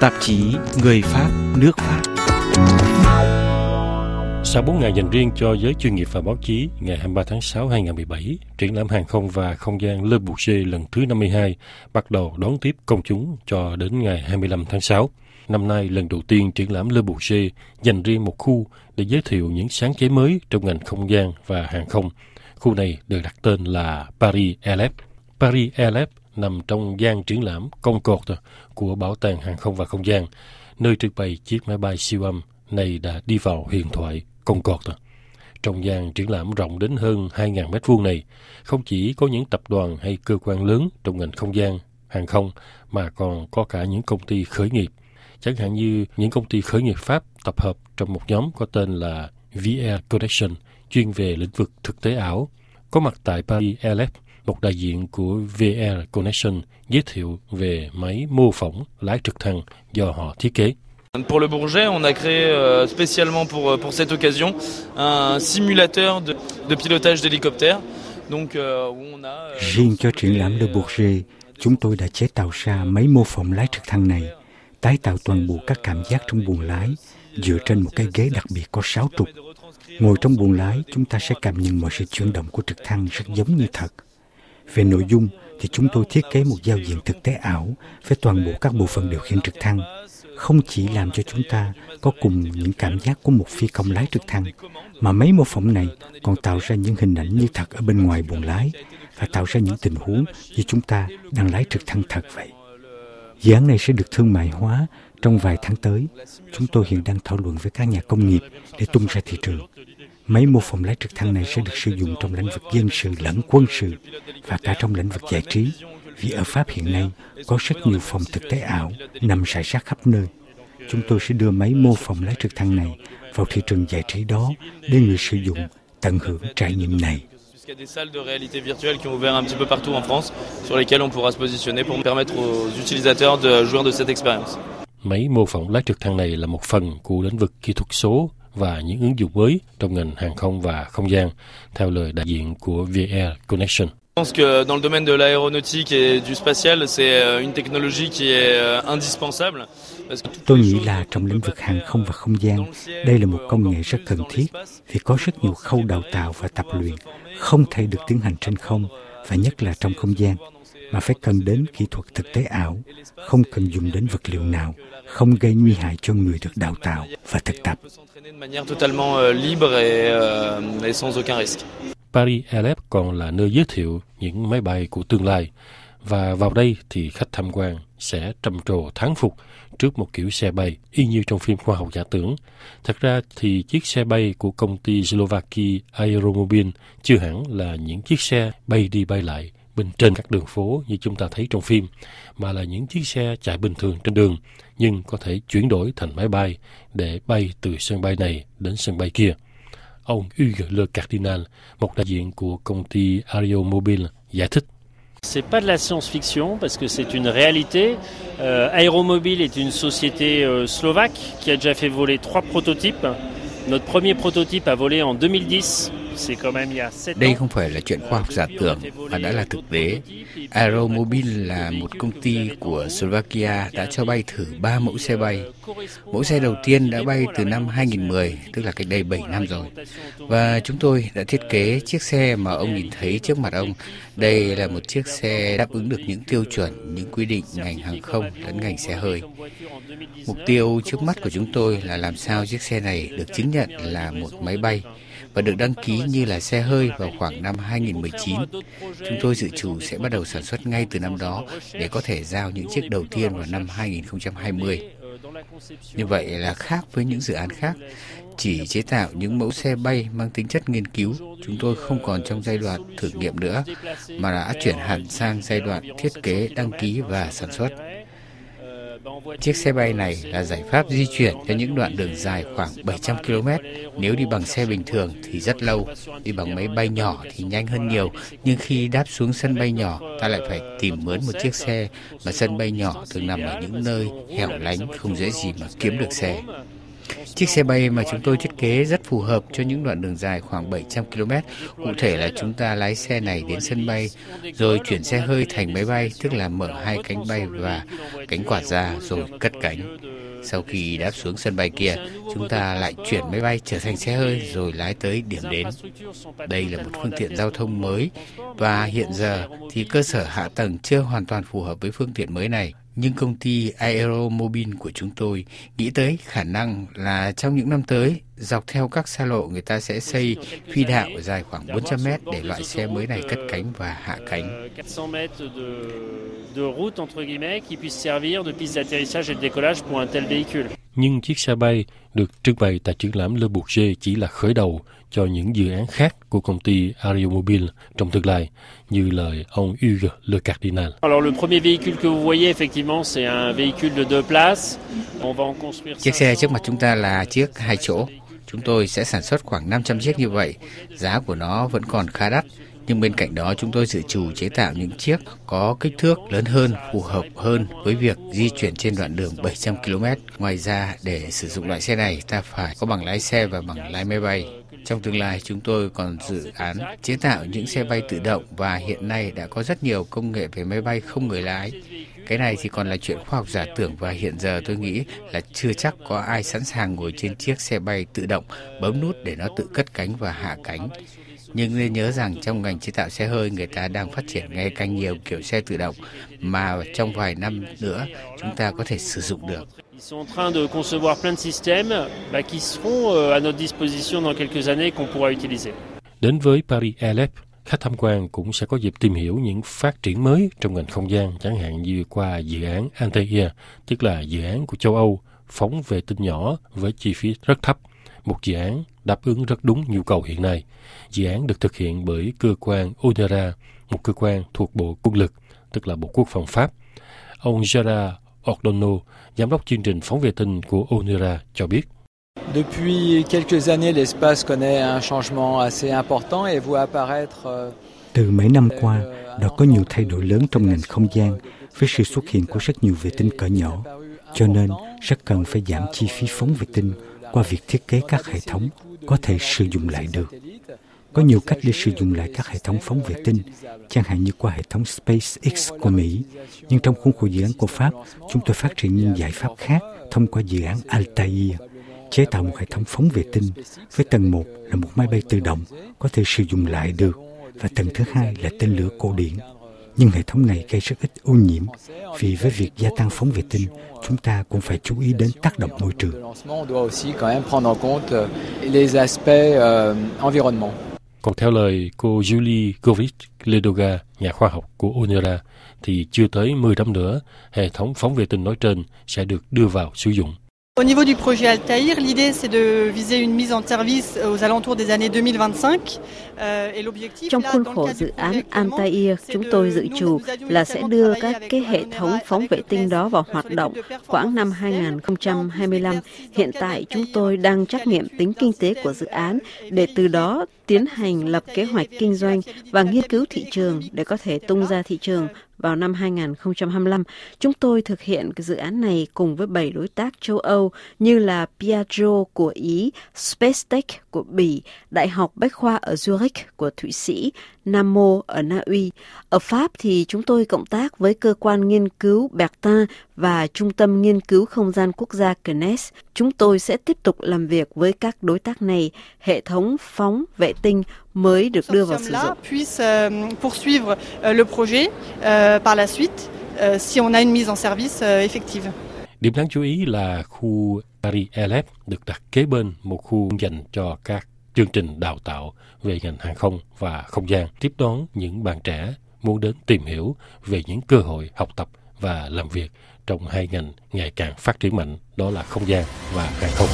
Tạp chí Người Pháp, nước Pháp Sau 4 ngày dành riêng cho giới chuyên nghiệp và báo chí, ngày 23 tháng 6 2017, triển lãm hàng không và không gian Le Bourget lần thứ 52 bắt đầu đón tiếp công chúng cho đến ngày 25 tháng 6. Năm nay, lần đầu tiên triển lãm Le Bourget dành riêng một khu để giới thiệu những sáng chế mới trong ngành không gian và hàng không. Khu này được đặt tên là Paris Airlab. Paris Airlab nằm trong gian triển lãm công cột của Bảo tàng Hàng không và Không gian, nơi trưng bày chiếc máy bay siêu âm này đã đi vào huyền thoại công cột. Trong gian triển lãm rộng đến hơn 2.000 mét vuông này, không chỉ có những tập đoàn hay cơ quan lớn trong ngành không gian, hàng không, mà còn có cả những công ty khởi nghiệp, chẳng hạn như những công ty khởi nghiệp Pháp tập hợp trong một nhóm có tên là VR Connection, chuyên về lĩnh vực thực tế ảo, có mặt tại Paris Airlab một đại diện của VR Connection giới thiệu về máy mô phỏng lái trực thăng do họ thiết kế. Pour le Bourget, on a créé euh, spécialement pour, euh, pour cette occasion un simulateur de, de pilotage d'hélicoptère. Donc, euh, où on a... Riêng cho triển lãm Le Bourget, chúng tôi đã chế tạo ra máy mô phỏng lái trực thăng này, tái tạo toàn bộ các cảm giác trong buồng lái dựa trên một cái ghế đặc biệt có sáu trục. Ngồi trong buồng lái, chúng ta sẽ cảm nhận mọi sự chuyển động của trực thăng rất giống như thật. Về nội dung thì chúng tôi thiết kế một giao diện thực tế ảo với toàn bộ các bộ phận điều khiển trực thăng, không chỉ làm cho chúng ta có cùng những cảm giác của một phi công lái trực thăng, mà mấy mô phỏng này còn tạo ra những hình ảnh như thật ở bên ngoài buồng lái và tạo ra những tình huống như chúng ta đang lái trực thăng thật vậy. Dự án này sẽ được thương mại hóa trong vài tháng tới. Chúng tôi hiện đang thảo luận với các nhà công nghiệp để tung ra thị trường. Mấy mô phỏng lái trực thăng này sẽ được sử dụng trong lĩnh vực dân sự lẫn quân sự và cả trong lĩnh vực giải trí. Vì ở Pháp hiện nay có rất nhiều phòng thực tế ảo nằm rải rác khắp nơi. Chúng tôi sẽ đưa máy mô phỏng lái trực thăng này vào thị trường giải trí đó để người sử dụng tận hưởng trải nghiệm này. Il y a des salles de réalité virtuelle qui ont ouvert un petit peu partout en France sur lesquelles on pourra se positionner pour permettre aux utilisateurs de jouir de cette expérience. Máy mô phỏng lái trực thăng này là một phần của lĩnh vực kỹ thuật số và những ứng dụng mới trong ngành hàng không và không gian, theo lời đại diện của VR Connection. Je pense que dans le domaine de l'aéronautique et du spatial, c'est une technologie qui est indispensable. Tôi nghĩ là trong lĩnh vực hàng không và không gian, đây là một công nghệ rất cần thiết vì có rất nhiều khâu đào tạo và tập luyện không thể được tiến hành trên không và nhất là trong không gian mà phải cần đến kỹ thuật thực tế ảo, không cần dùng đến vật liệu nào, không gây nguy hại cho người được đào tạo và thực tập. Paris Aleph còn là nơi giới thiệu những máy bay của tương lai và vào đây thì khách tham quan sẽ trầm trồ thán phục trước một kiểu xe bay y như trong phim khoa học giả tưởng. Thật ra thì chiếc xe bay của công ty Slovakia Aeromobil chưa hẳn là những chiếc xe bay đi bay lại bên trên các đường phố như chúng ta thấy trong phim, mà là những chiếc xe chạy bình thường trên đường, nhưng có thể chuyển đổi thành máy bay để bay từ sân bay này đến sân bay kia. Ông Hugues Le Cardinal, một đại diện của công ty Aeromobil giải thích. C'est pas de la science-fiction parce que c'est une réalité. Euh, Aéromobile est une société euh, slovaque qui a déjà fait voler trois prototypes. Notre premier prototype a volé en 2010 đây không phải là chuyện khoa học giả tưởng mà đã là thực tế. Aeromobil là một công ty của Slovakia đã cho bay thử 3 mẫu xe bay. Mẫu xe đầu tiên đã bay từ năm 2010, tức là cách đây 7 năm rồi. Và chúng tôi đã thiết kế chiếc xe mà ông nhìn thấy trước mặt ông. Đây là một chiếc xe đáp ứng được những tiêu chuẩn, những quy định ngành hàng không lẫn ngành xe hơi. Mục tiêu trước mắt của chúng tôi là làm sao chiếc xe này được chứng nhận là một máy bay và được đăng ký như là xe hơi vào khoảng năm 2019. Chúng tôi dự trù sẽ bắt đầu sản xuất ngay từ năm đó để có thể giao những chiếc đầu tiên vào năm 2020. Như vậy là khác với những dự án khác, chỉ chế tạo những mẫu xe bay mang tính chất nghiên cứu, chúng tôi không còn trong giai đoạn thử nghiệm nữa, mà đã chuyển hẳn sang giai đoạn thiết kế, đăng ký và sản xuất. Chiếc xe bay này là giải pháp di chuyển cho những đoạn đường dài khoảng 700 km. Nếu đi bằng xe bình thường thì rất lâu, đi bằng máy bay nhỏ thì nhanh hơn nhiều, nhưng khi đáp xuống sân bay nhỏ, ta lại phải tìm mướn một chiếc xe mà sân bay nhỏ thường nằm ở những nơi hẻo lánh không dễ gì mà kiếm được xe. Chiếc xe bay mà chúng tôi thiết kế rất phù hợp cho những đoạn đường dài khoảng 700 km. Cụ thể là chúng ta lái xe này đến sân bay, rồi chuyển xe hơi thành máy bay, tức là mở hai cánh bay và cánh quạt ra rồi cất cánh. Sau khi đáp xuống sân bay kia, chúng ta lại chuyển máy bay trở thành xe hơi rồi lái tới điểm đến. Đây là một phương tiện giao thông mới và hiện giờ thì cơ sở hạ tầng chưa hoàn toàn phù hợp với phương tiện mới này nhưng công ty Aeromobile của chúng tôi nghĩ tới khả năng là trong những năm tới, dọc theo các xa lộ người ta sẽ xây phi đạo dài khoảng 400 mét để loại xe mới này cất cánh và hạ cánh. Nhưng chiếc xe bay được trưng bày tại triển lãm Le Bourget chỉ là khởi đầu cho những dự án khác của công ty Aeromobile trong tương lai, như lời ông Hugues Le Cardinal. Alors le premier véhicule que vous voyez effectivement c'est un véhicule de deux places. On va en construire Chiếc xe trước mặt chúng ta là chiếc hai chỗ. Chúng tôi sẽ sản xuất khoảng 500 chiếc như vậy. Giá của nó vẫn còn khá đắt, nhưng bên cạnh đó chúng tôi dự trù chế tạo những chiếc có kích thước lớn hơn, phù hợp hơn với việc di chuyển trên đoạn đường 700 km. Ngoài ra, để sử dụng loại xe này, ta phải có bằng lái xe và bằng lái máy bay. Trong tương lai, chúng tôi còn dự án chế tạo những xe bay tự động và hiện nay đã có rất nhiều công nghệ về máy bay không người lái. Cái này thì còn là chuyện khoa học giả tưởng và hiện giờ tôi nghĩ là chưa chắc có ai sẵn sàng ngồi trên chiếc xe bay tự động, bấm nút để nó tự cất cánh và hạ cánh. Nhưng nên nhớ rằng trong ngành chế tạo xe hơi người ta đang phát triển ngày càng nhiều kiểu xe tự động mà trong vài năm nữa chúng ta có thể sử dụng được. Ils sont en train de concevoir plein de systèmes bah, qui seront euh, à notre disposition dans quelques années qu'on pourra utiliser. Đến với Paris Aleph, khách tham quan cũng sẽ có dịp tìm hiểu những phát triển mới trong ngành không gian, chẳng hạn như qua dự án Altair, tức là dự án của châu Âu, phóng vệ tinh nhỏ với chi phí rất thấp, một dự án đáp ứng rất đúng nhu cầu hiện nay. Dự án được thực hiện bởi cơ quan ONERA, một cơ quan thuộc Bộ Quân lực, tức là Bộ Quốc phòng Pháp. Ông Gerard Ordonneau, giám đốc chương trình phóng vệ tinh của ONERA, cho biết. Depuis quelques années, l'espace connaît un changement assez important et voit apparaître euh, từ mấy năm qua, đã có nhiều thay đổi lớn trong ngành không gian với sự xuất hiện của rất nhiều vệ tinh cỡ nhỏ, cho nên rất cần phải giảm chi phí phóng vệ tinh qua việc thiết kế các hệ thống có thể sử dụng lại được. Có nhiều cách để sử dụng lại các hệ thống phóng vệ tinh, chẳng hạn như qua hệ thống SpaceX của Mỹ. Nhưng trong khuôn khổ dự án của Pháp, chúng tôi phát triển những giải pháp khác thông qua dự án Altair, chế tạo một hệ thống phóng vệ tinh với tầng 1 là một máy bay tự động có thể sử dụng lại được và tầng thứ hai là tên lửa cổ điển. Nhưng hệ thống này gây rất ít ô nhiễm vì với việc gia tăng phóng vệ tinh, chúng ta cũng phải chú ý đến tác động môi trường. Còn theo lời cô Julie Govich Ledoga, nhà khoa học của UNERA, thì chưa tới 10 năm nữa, hệ thống phóng vệ tinh nói trên sẽ được đưa vào sử dụng. Au niveau du projet Altair, l'idée c'est de viser une mise en service aux alentours des années 2025. Euh, et l'objectif Trong khuôn khổ dự án Altair, chúng tôi dự trù là sẽ đưa các cái hệ thống phóng vệ tinh đó vào hoạt động khoảng năm 2025. Hiện tại chúng tôi đang trắc nghiệm tính kinh tế của dự án để từ đó tiến hành lập kế hoạch kinh doanh và nghiên cứu thị trường để có thể tung ra thị trường vào năm 2025. Chúng tôi thực hiện cái dự án này cùng với 7 đối tác châu Âu như là Piaggio của Ý, Spacetech của Bỉ, Đại học Bách khoa ở Zurich của Thụy Sĩ, Namo ở Na Uy. Ở Pháp thì chúng tôi cộng tác với cơ quan nghiên cứu Bertin và Trung tâm Nghiên cứu Không gian Quốc gia CNES. Chúng tôi sẽ tiếp tục làm việc với các đối tác này. Hệ thống phóng vệ tinh mới được đưa vào sử dụng. puisse euh, poursuivre euh, le projet euh, par la suite si on a une mise en service effective. Điểm đáng chú ý là khu Paris Aleph được đặt kế bên một khu dành cho các chương trình đào tạo về ngành hàng không và không gian, tiếp đón những bạn trẻ muốn đến tìm hiểu về những cơ hội học tập và làm việc trong hai ngành ngày càng phát triển mạnh, đó là không gian và hàng không.